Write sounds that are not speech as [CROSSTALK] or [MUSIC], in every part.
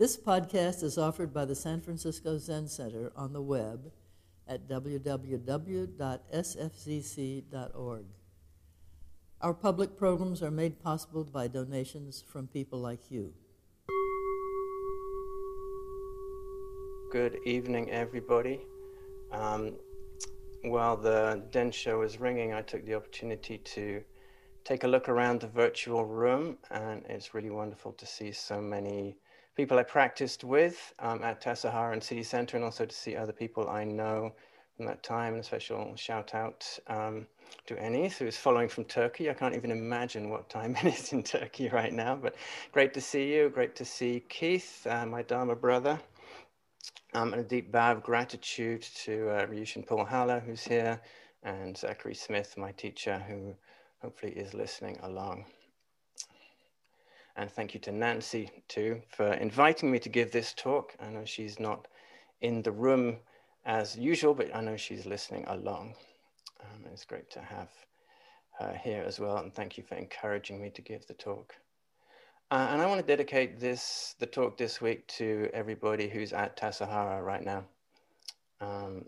This podcast is offered by the San Francisco Zen Center on the web at www.sfzc.org. Our public programs are made possible by donations from people like you. Good evening, everybody. Um, while the densho was ringing, I took the opportunity to take a look around the virtual room, and it's really wonderful to see so many people I practiced with um, at Tassajara and City Center, and also to see other people I know from that time. And a special shout out um, to Enis, who is following from Turkey. I can't even imagine what time [LAUGHS] it is in Turkey right now, but great to see you. Great to see Keith, uh, my Dharma brother. Um, and a deep bow of gratitude to uh, Ryushin Paul Haller, who's here, and Zachary Smith, my teacher, who hopefully is listening along. And thank you to Nancy, too, for inviting me to give this talk. I know she's not in the room as usual, but I know she's listening along. Um, it's great to have her here as well. And thank you for encouraging me to give the talk. Uh, and I want to dedicate this the talk this week to everybody who's at Tassajara right now. Um,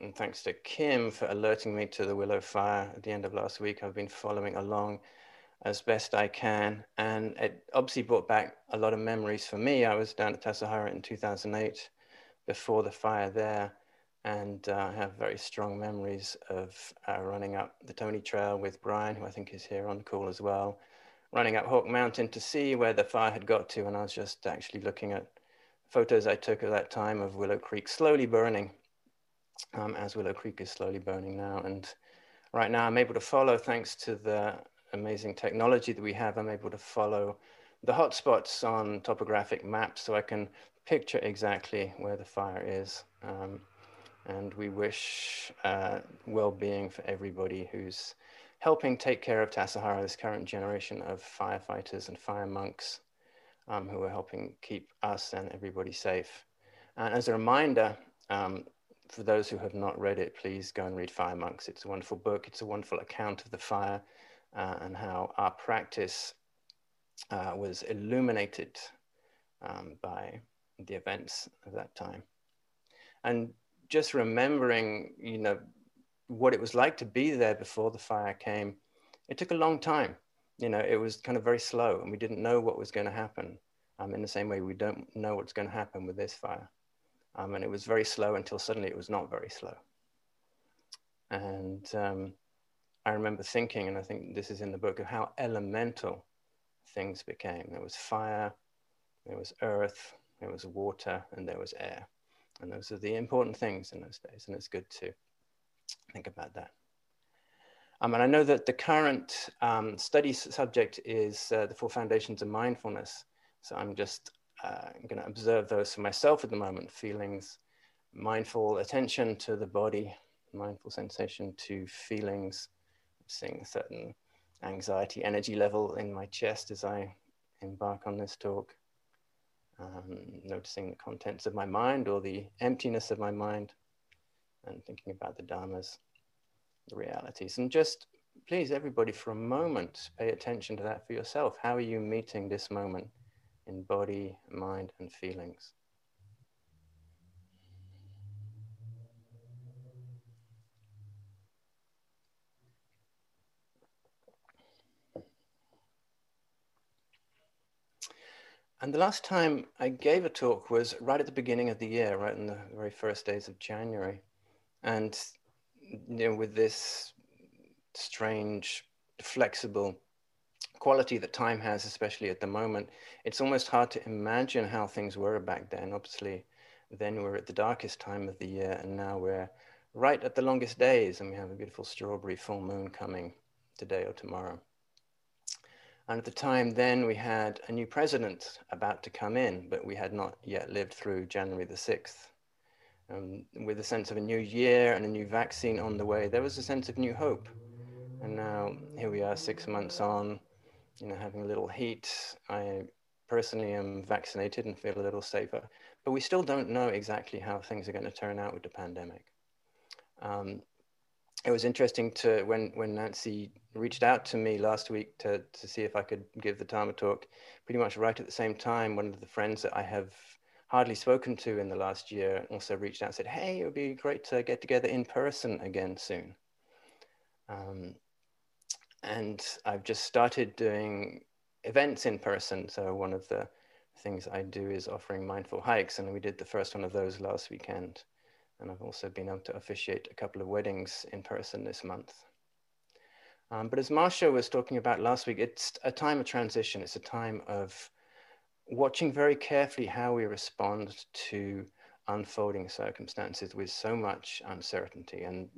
and thanks to Kim for alerting me to the Willow Fire at the end of last week. I've been following along as best I can. And it obviously brought back a lot of memories for me. I was down at Tassajara in 2008 before the fire there. And uh, I have very strong memories of uh, running up the Tony Trail with Brian, who I think is here on call as well, running up Hawk Mountain to see where the fire had got to. And I was just actually looking at photos I took at that time of Willow Creek slowly burning, um, as Willow Creek is slowly burning now. And right now I'm able to follow, thanks to the amazing technology that we have, I'm able to follow the hotspots on topographic maps so I can picture exactly where the fire is. Um, and we wish uh, well-being for everybody who's helping take care of Tassajara, this current generation of firefighters and fire monks um, who are helping keep us and everybody safe. And as a reminder, um, for those who have not read it, please go and read Fire Monks. It's a wonderful book. It's a wonderful account of the fire uh, and how our practice uh, was illuminated um, by the events of that time. And just remembering, you know, what it was like to be there before the fire came, it took a long time. You know, it was kind of very slow and we didn't know what was going to happen. Um, in the same way, we don't know what's going to happen with this fire. Um, and it was very slow until suddenly it was not very slow. And um, I remember thinking, and I think this is in the book, of how elemental things became. There was fire, there was earth, there was water, and there was air. And those are the important things in those days, and it's good to think about that. Um, and I know that the current um, study subject is uh, the Four Foundations of Mindfulness. So I'm just uh, going to observe those for myself at the moment feelings, mindful attention to the body, mindful sensation to feelings, seeing a certain anxiety energy level in my chest as I embark on this talk. Um, noticing the contents of my mind or the emptiness of my mind and thinking about the dharmas, the realities. And just please, everybody, for a moment, pay attention to that for yourself. How are you meeting this moment in body, mind, and feelings? And the last time I gave a talk was right at the beginning of the year, right in the very first days of January. And you know, with this strange, flexible quality that time has, especially at the moment, it's almost hard to imagine how things were back then. Obviously, then we we're at the darkest time of the year, and now we're right at the longest days, and we have a beautiful strawberry full moon coming today or tomorrow. And at the time then we had a new president about to come in, but we had not yet lived through January the 6th. Um, with a sense of a new year and a new vaccine on the way, there was a sense of new hope. And now here we are six months on, you know, having a little heat. I personally am vaccinated and feel a little safer, but we still don't know exactly how things are going to turn out with the pandemic. Um, it was interesting to when when Nancy reached out to me last week to to see if I could give the Dharma talk. Pretty much right at the same time, one of the friends that I have hardly spoken to in the last year also reached out and said, "Hey, it would be great to get together in person again soon." Um, and I've just started doing events in person. So one of the things I do is offering mindful hikes, and we did the first one of those last weekend. And I've also been able to officiate a couple of weddings in person this month. Um, but as Marsha was talking about last week, it's a time of transition. It's a time of watching very carefully how we respond to unfolding circumstances with so much uncertainty. And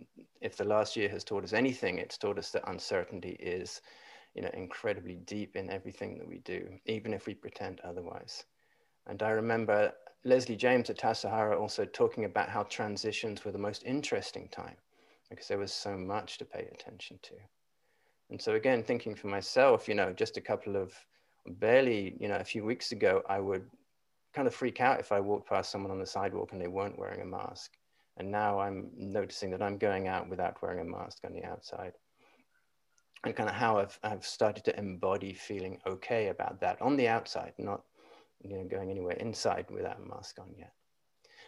if the last year has taught us anything, it's taught us that uncertainty is, you know, incredibly deep in everything that we do, even if we pretend otherwise. And I remember Leslie James at Tassajara also talking about how transitions were the most interesting time because there was so much to pay attention to. And so again, thinking for myself, you know, just a couple of barely, you know, a few weeks ago, I would kind of freak out if I walked past someone on the sidewalk and they weren't wearing a mask. And now I'm noticing that I'm going out without wearing a mask on the outside. And kind of how I've, I've started to embody feeling okay about that on the outside, not you know, going anywhere inside without a mask on yet.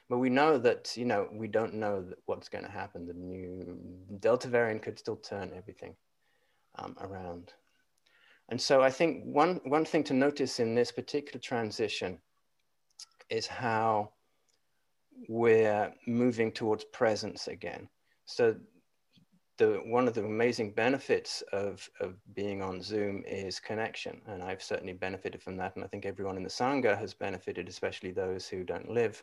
But we know that, you know, we don't know what's going to happen. The new Delta variant could still turn everything um, around. And so I think one, one thing to notice in this particular transition is how we're moving towards presence again. So the, one of the amazing benefits of, of being on Zoom is connection. And I've certainly benefited from that. And I think everyone in the Sangha has benefited, especially those who don't live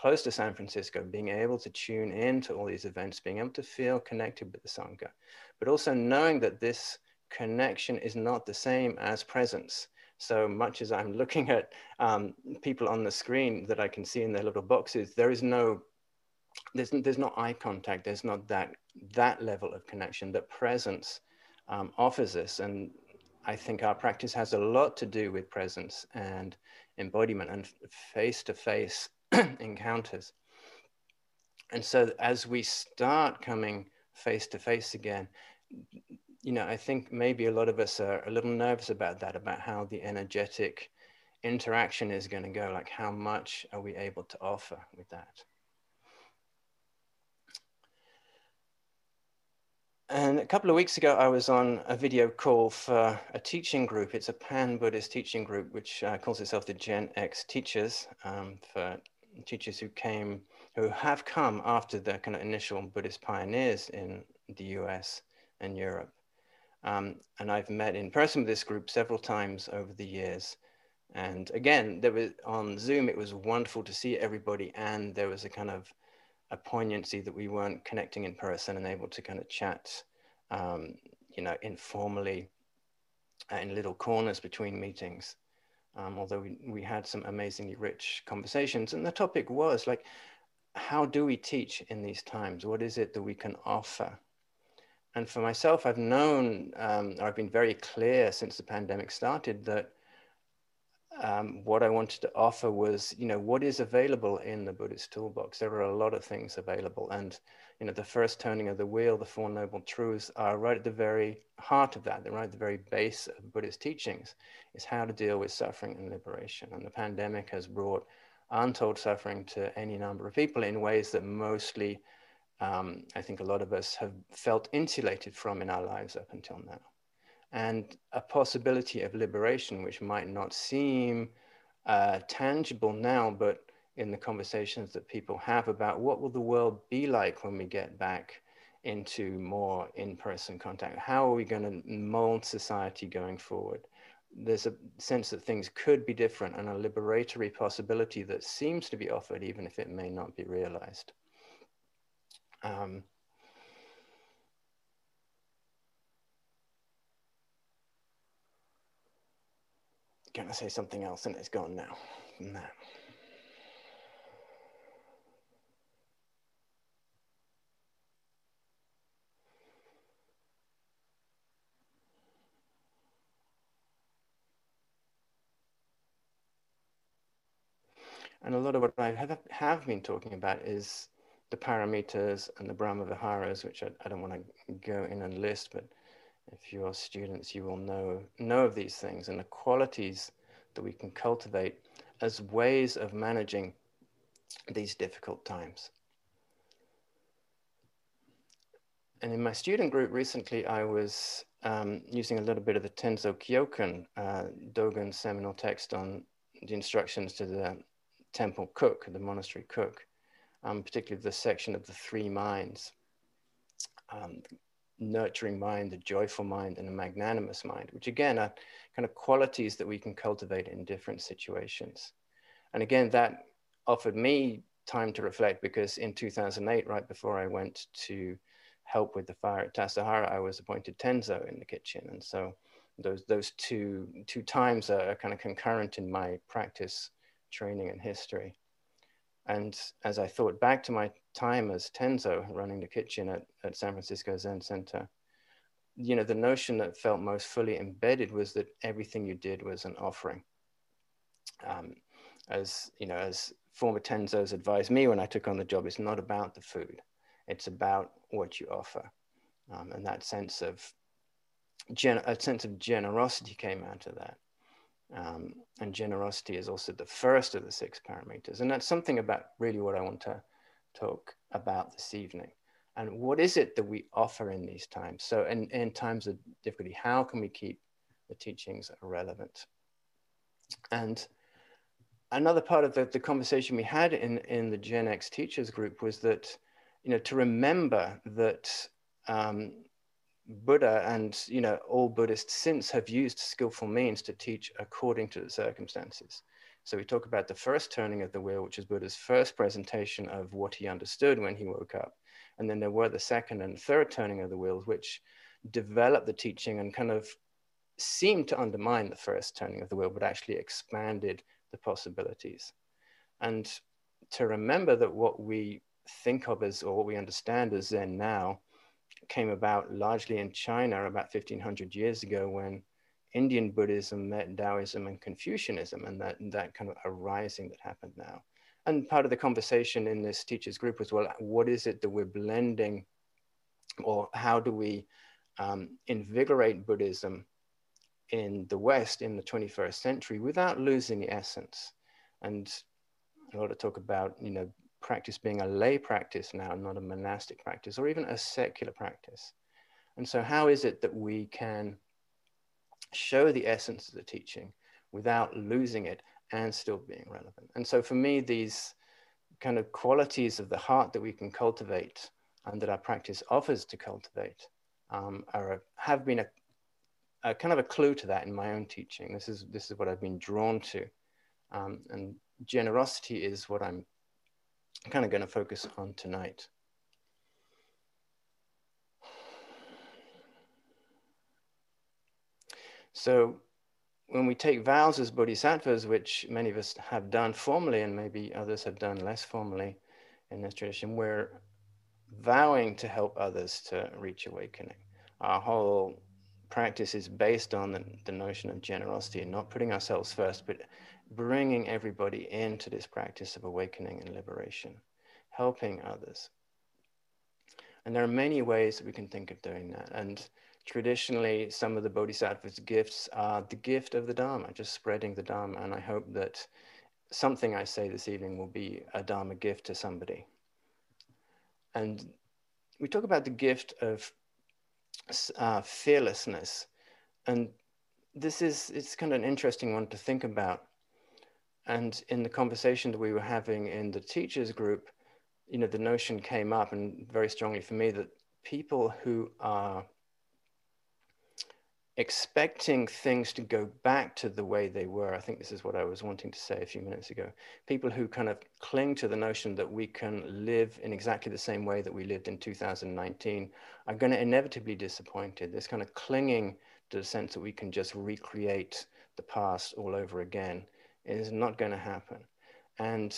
close to San Francisco, being able to tune in to all these events, being able to feel connected with the Sangha, but also knowing that this connection is not the same as presence. So much as I'm [LAUGHS] looking at um, people on the screen that I can see in their little boxes, there is no there's, there's not eye contact. There's not that, that level of connection that presence um, offers us. And I think our practice has a lot to do with presence and embodiment and face-to-face [CLEARS THROAT] encounters. And so as we start coming face-to-face again, you know, I think maybe a lot of us are a little nervous about that, about how the energetic interaction is going to go, like how much are we able to offer with that? And a couple of weeks ago, I was on a video call for a teaching group. It's a pan-Buddhist teaching group, which uh, calls itself the Gen X Teachers, um, for teachers who came, who have come after the kind of initial Buddhist pioneers in the US and Europe. Um, and I've met in person with this group several times over the years. And again, there was on Zoom, it was wonderful to see everybody, and there was a kind of a poignancy that we weren't connecting in person and able to kind of chat, um, you know, informally uh, in little corners between meetings. Um, although we, we had some amazingly rich conversations. And the topic was like, how do we teach in these times? What is it that we can offer? And for myself, I've known, um, or I've been very clear since the pandemic started that um, what I wanted to offer was, you know, what is available in the Buddhist toolbox. There are a lot of things available, and you know, the first turning of the wheel, the Four Noble Truths, are right at the very heart of that. They're right at the very base of Buddhist teachings, is how to deal with suffering and liberation. And the pandemic has brought untold suffering to any number of people in ways that mostly, um, I think, a lot of us have felt insulated from in our lives up until now and a possibility of liberation, which might not seem uh, tangible now, but in the conversations that people have about what will the world be like when we get back into more in-person contact? How are we going to mold society going forward? There's a sense that things could be different and a liberatory possibility that seems to be offered, even if it may not be realized. Um, going to say something else and it's gone now that. And a lot of what I have, have been talking about is the paramitas and the Brahma Viharas, which I, I don't want to go in and list, but if you're students, you will know, know of these things and the qualities that we can cultivate as ways of managing these difficult times. And in my student group recently, I was um, using a little bit of the Tenzo Kyokun, uh, Dogen's seminal text on the instructions to the temple cook, the monastery cook, um, particularly the section of the three minds, um, nurturing mind, a joyful mind, and a magnanimous mind, which again are kind of qualities that we can cultivate in different situations. And again, that offered me time to reflect because in 2008, right before I went to help with the fire at Tassajara, I was appointed Tenzo in the kitchen. And so those, those two, two times are kind of concurrent in my practice, training, and history. And as I thought back to my time as Tenzo running the kitchen at, at San Francisco Zen Center, you know, the notion that felt most fully embedded was that everything you did was an offering. Um, as you know, as former Tenzos advised me when I took on the job, it's not about the food; it's about what you offer, um, and that sense of gen- a sense of generosity came out of that. Um, and generosity is also the first of the six paramitas, And that's something about really what I want to talk about this evening. And what is it that we offer in these times? So, in, in times of difficulty, how can we keep the teachings relevant? And another part of the, the conversation we had in, in the Gen X teachers group was that, you know, to remember that um, Buddha and you know all Buddhists since have used skillful means to teach according to the circumstances. So we talk about the first turning of the wheel, which is Buddha's first presentation of what he understood when he woke up, and then there were the second and third turning of the wheels, which developed the teaching and kind of seemed to undermine the first turning of the wheel, but actually expanded the possibilities. And to remember that what we think of as or what we understand as Zen now came about largely in China about 1500 years ago when Indian Buddhism met Taoism and Confucianism and that, that kind of arising that happened now. And part of the conversation in this teachers group was, well, what is it that we're blending or how do we um, invigorate Buddhism in the West in the 21st century without losing the essence? And a lot of talk about, you know, practice being a lay practice now, not a monastic practice or even a secular practice. And so, how is it that we can show the essence of the teaching without losing it and still being relevant? And so, for me, these kind of qualities of the heart that we can cultivate and that our practice offers to cultivate um, are have been a, a, kind of a clue to that in my own teaching. This is this is what I've been drawn to, um, and generosity is what I'm kind of going to focus on tonight. So, when we take vows as bodhisattvas, which many of us have done formally, and maybe others have done less formally in this tradition, we're vowing to help others to reach awakening. Our whole practice is based on the, the notion of generosity and not putting ourselves first, but bringing everybody into this practice of awakening and liberation, helping others. And there are many ways that we can think of doing that. And traditionally, some of the Bodhisattva's gifts are the gift of the Dharma, just spreading the Dharma. And I hope that something I say this evening will be a Dharma gift to somebody. And we talk about the gift of uh, fearlessness. And this is, it's kind of an interesting one to think about and in the conversation that we were having in the teachers group, you know, the notion came up and very strongly for me that people who are expecting things to go back to the way they were. I think this is what I was wanting to say a few minutes ago. People who kind of cling to the notion that we can live in exactly the same way that we lived in 2019 are going to inevitably be disappointed. This kind of clinging to the sense that we can just recreate the past all over again is not going to happen. And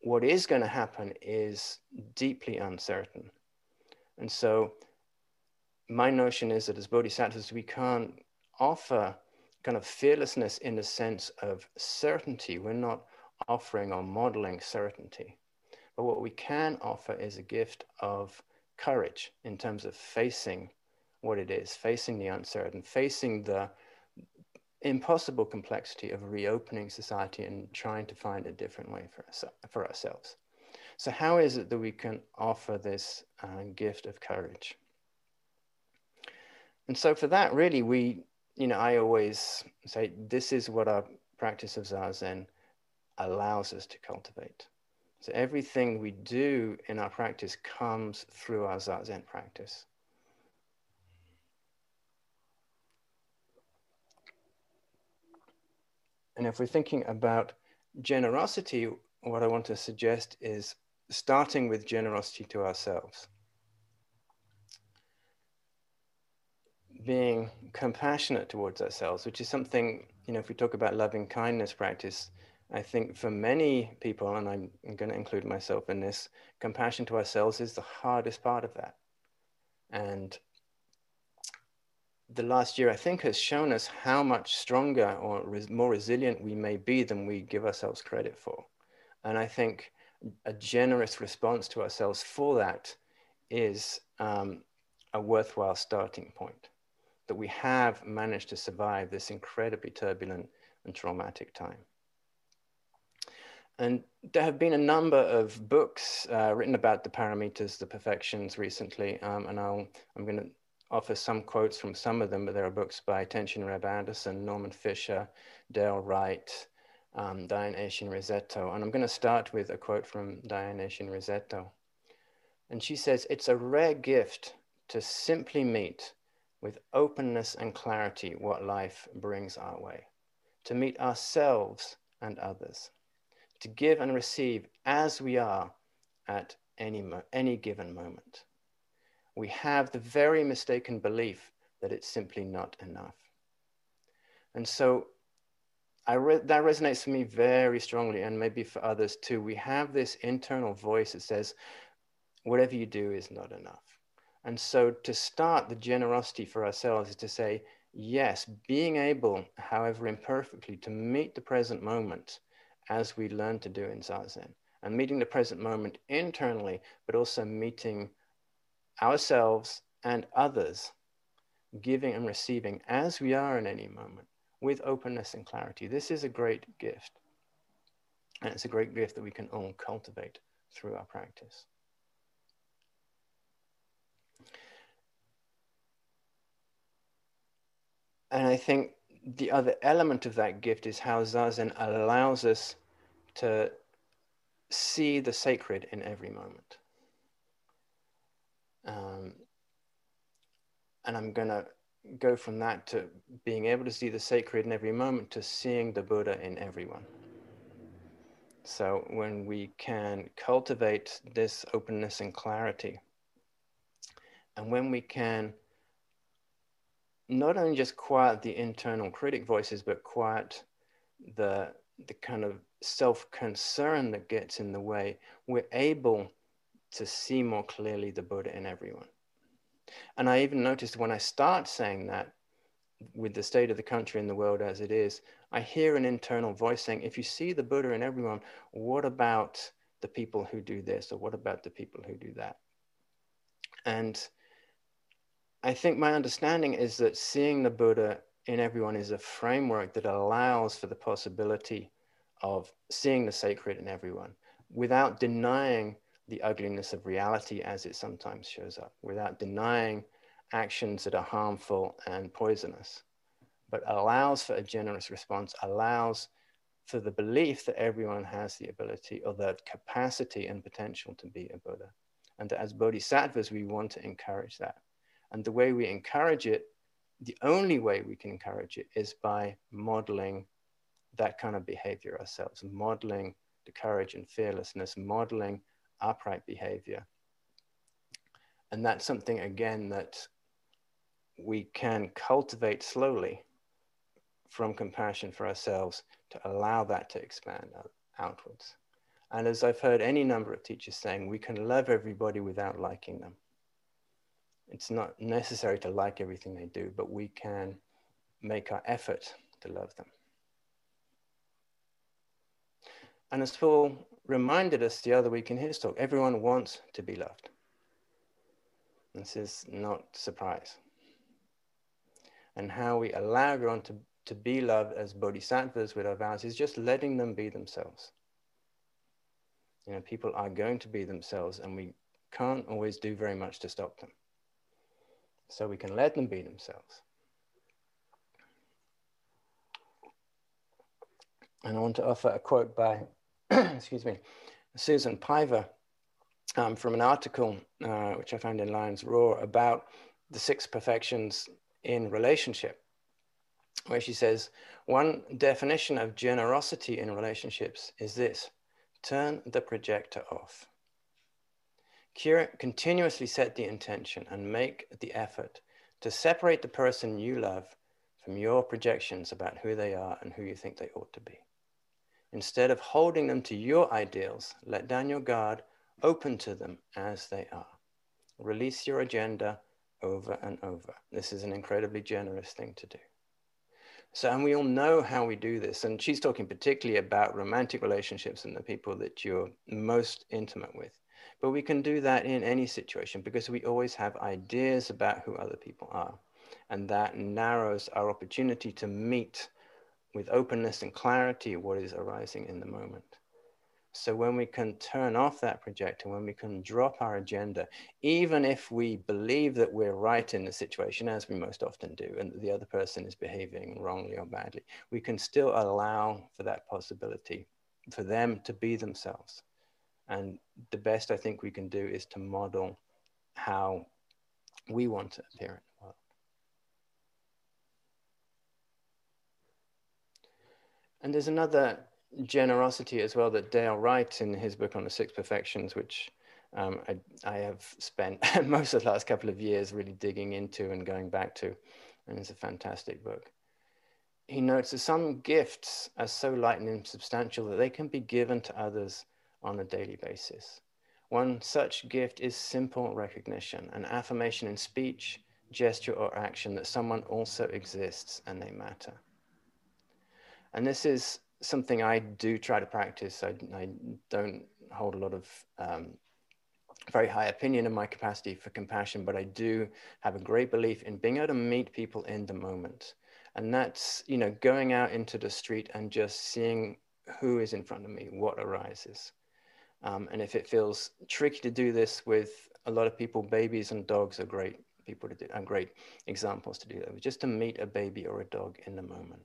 what is going to happen is deeply uncertain. And so my notion is that as bodhisattvas, we can't offer kind of fearlessness in the sense of certainty. We're not offering or modeling certainty, But what we can offer is a gift of courage in terms of facing what it is, facing the uncertain, facing the impossible complexity of reopening society and trying to find a different way for, us, for ourselves. So, how is it that we can offer this uh, gift of courage? And so, for that, really, we, you know, I always say this is what our practice of Zazen allows us to cultivate. So, everything we do in our practice comes through our Zazen practice. And if we're thinking about generosity, what I want to suggest is starting with generosity to ourselves. Being compassionate towards ourselves, which is something, you know, if we talk about loving kindness practice, I think for many people, and I'm, going to include myself in this, compassion to ourselves is the hardest part of that. And the last year, I think, has shown us how much stronger or res- more resilient we may be than we give ourselves credit for. And I think a generous response to ourselves for that is um, a worthwhile starting point. That we have managed to survive this incredibly turbulent and traumatic time. And there have been a number of books uh, written about the paramitas, the perfections recently, um, and I'll, I'm going to offer some quotes from some of them, but there are books by Tenshin Reb Anderson, Norman Fischer, Dale Wright, um, Diane Eshin Rizzetto. And I'm going to start with a quote from Diane Eshin Rizzetto. And she says, It's a rare gift to simply meet with openness and clarity what life brings our way, to meet ourselves and others, to give and receive as we are at any, mo- any given moment. We have the very mistaken belief that it's simply not enough. And so re- that resonates for me very strongly, and maybe for others too. We have this internal voice that says, whatever you do is not enough. And so to start the generosity for ourselves is to say, yes, being able, however imperfectly, to meet the present moment as we learn to do in Zazen, and meeting the present moment internally, but also meeting ourselves and others, giving and receiving as we are in any moment with openness and clarity. This is a great gift. And it's a great gift that we can all cultivate through our practice. And I think the other element of that gift is how Zazen allows us to see the sacred in every moment. Um, and I'm going to go from that to being able to see the sacred in every moment to seeing the Buddha in everyone. So when we can cultivate this openness and clarity, and when we can not only just quiet the internal critic voices, but quiet the the kind of self-concern that gets in the way, we're able to see more clearly the Buddha in everyone. And I even noticed when I start saying that, with the state of the country and the world as it is, I hear an internal voice saying, if you see the Buddha in everyone, what about the people who do this? Or what about the people who do that? And I think my understanding is that seeing the Buddha in everyone is a framework that allows for the possibility of seeing the sacred in everyone without denying the ugliness of reality as it sometimes shows up, without denying actions that are harmful and poisonous, but allows for a generous response, allows for the belief that everyone has the ability or the capacity and potential to be a Buddha. And that as bodhisattvas, we want to encourage that. And the way we encourage it, the only way we can encourage it is by modeling that kind of behavior ourselves, modeling the courage and fearlessness, modeling upright behavior. And that's something, again, that we can cultivate slowly from compassion for ourselves to allow that to expand outwards. And as I've heard any number of teachers saying, we can love everybody without liking them. It's not necessary to like everything they do, but we can make our effort to love them. And as Paul reminded us the other week in his talk everyone wants to be loved. This is not surprise. And how we allow everyone to, to be loved as bodhisattvas with our vows is just letting them be themselves. You know, people are going to be themselves, and we can't always do very much to stop them. So we can let them be themselves. And I want to offer a quote by, [CLEARS THROAT] excuse me, Susan Piver um, from an article uh, which I found in Lions Roar about the six perfections in relationship, where she says, one definition of generosity in relationships is this turn the projector off. Continuously set the intention and make the effort to separate the person you love from your projections about who they are and who you think they ought to be. Instead of holding them to your ideals, let down your guard, open to them as they are. Release your agenda over and over. This is an incredibly generous thing to do. So, and we all know how we do this. And she's talking particularly about romantic relationships and the people that you're most intimate with. But we can do that in any situation because we always have ideas about who other people are. And that narrows our opportunity to meet with openness and clarity what is arising in the moment. So when we can turn off that projector, when we can drop our agenda, even if we believe that we're right in the situation, as we most often do, and the other person is behaving wrongly or badly, we can still allow for that possibility for them to be themselves. And the best I think we can do is to model how we want to appear in the world. And there's another generosity as well that Dale writes in his book on the six perfections, which um, I, I, have spent [LAUGHS] most of the last couple of years really digging into and going back to, and it's a fantastic book. He notes that some gifts are so light and insubstantial that they can be given to others on a daily basis. One such gift is simple recognition, an affirmation in speech, gesture, or action that someone also exists and they matter. And this is something I do try to practice. I, I don't hold a lot of um, very high opinion in my capacity for compassion, but I do have a great belief in being able to meet people in the moment. And that's, you know, going out into the street and just seeing who is in front of me, what arises. Um, and if it feels tricky to do this with a lot of people, babies and dogs are great people to do, and great examples to do that. Just to meet a baby or a dog in the moment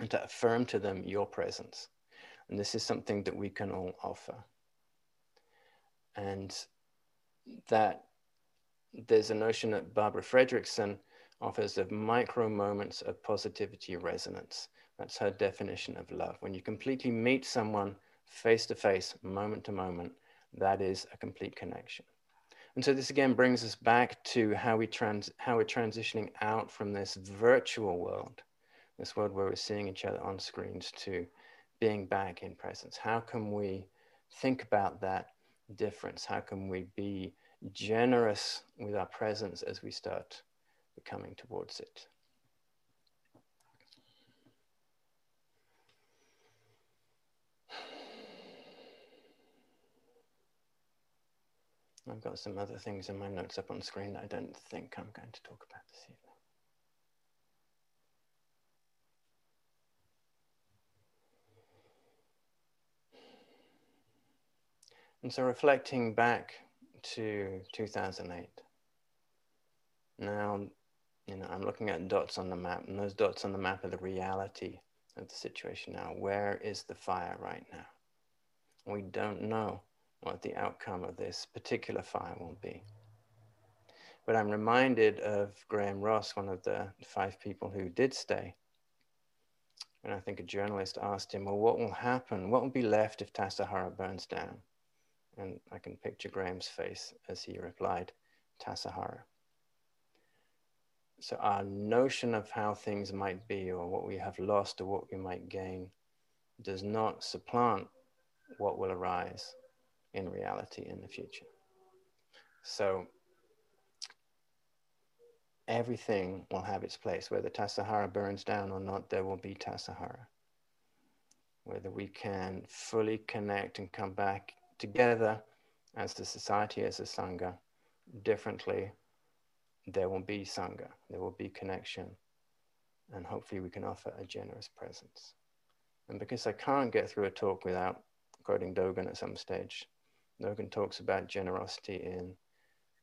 and to affirm to them your presence. And this is something that we can all offer. And that there's a notion that Barbara Fredrickson offers of micro moments of positivity resonance. That's her definition of love. When you completely meet someone face to face, moment to moment, that is a complete connection. And so this again brings us back to how we trans how we're transitioning out from this virtual world this world where we're seeing each other on screens to being back in presence. How can we think about that difference? How can we be generous with our presence as we start coming towards it? I've got some other things in my notes up on screen that I don't think I'm going to talk about this evening. And so reflecting back to 2008, now, you know, I'm looking at dots on the map, and those dots on the map are the reality of the situation now. Where is the fire right now? We don't know what the outcome of this particular fire will be. But I'm reminded of Graham Ross, one of the five people who did stay. And I think a journalist asked him, Well, what will happen? What will be left if Tassajara burns down? And I can picture Graham's face as he replied, Tassajara. So our notion of how things might be or what we have lost or what we might gain does not supplant what will arise in reality in the future. So everything will have its place. Whether Tassajara burns down or not, there will be Tassajara. whether we can fully connect and come back together as the society, as a Sangha, differently, there will be Sangha, there will be connection, and hopefully we can offer a generous presence. And because I can't get through a talk without quoting Dogen at some stage, Dogen talks about generosity in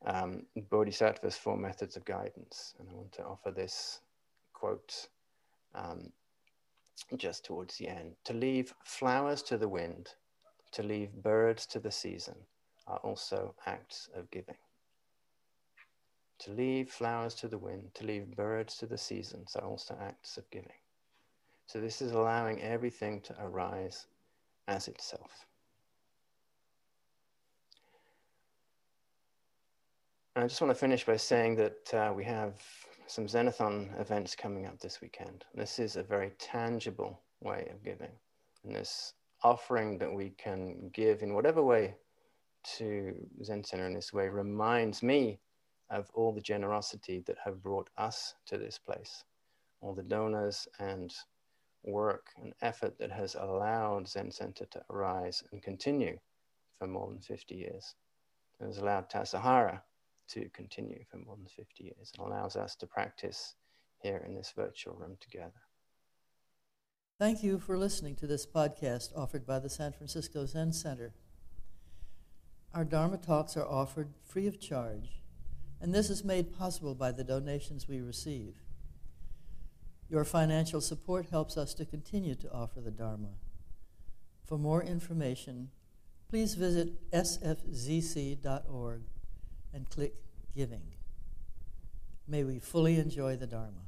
um, Bodhisattva's Four Methods of Guidance. And I want to offer this quote um, just towards the end. To leave flowers to the wind, to leave birds to the season are also acts of giving. To leave flowers to the wind, to leave birds to the seasons are also acts of giving. So this is allowing everything to arise as itself. I just want to finish by saying that uh, we have some Zenathon events coming up this weekend. This is a very tangible way of giving. And this offering that we can give in whatever way to Zen Center in this way reminds me of all the generosity that have brought us to this place, all the donors and work and effort that has allowed Zen Center to arise and continue for more than 50 years. It has allowed Tassajara to continue for more than 50 years and allows us to practice here in this virtual room together. Thank you for listening to this podcast offered by the San Francisco Zen Center. Our Dharma talks are offered free of charge, and this is made possible by the donations we receive. Your financial support helps us to continue to offer the Dharma. For more information, please visit sfzc.org and click Giving. May we fully enjoy the Dharma.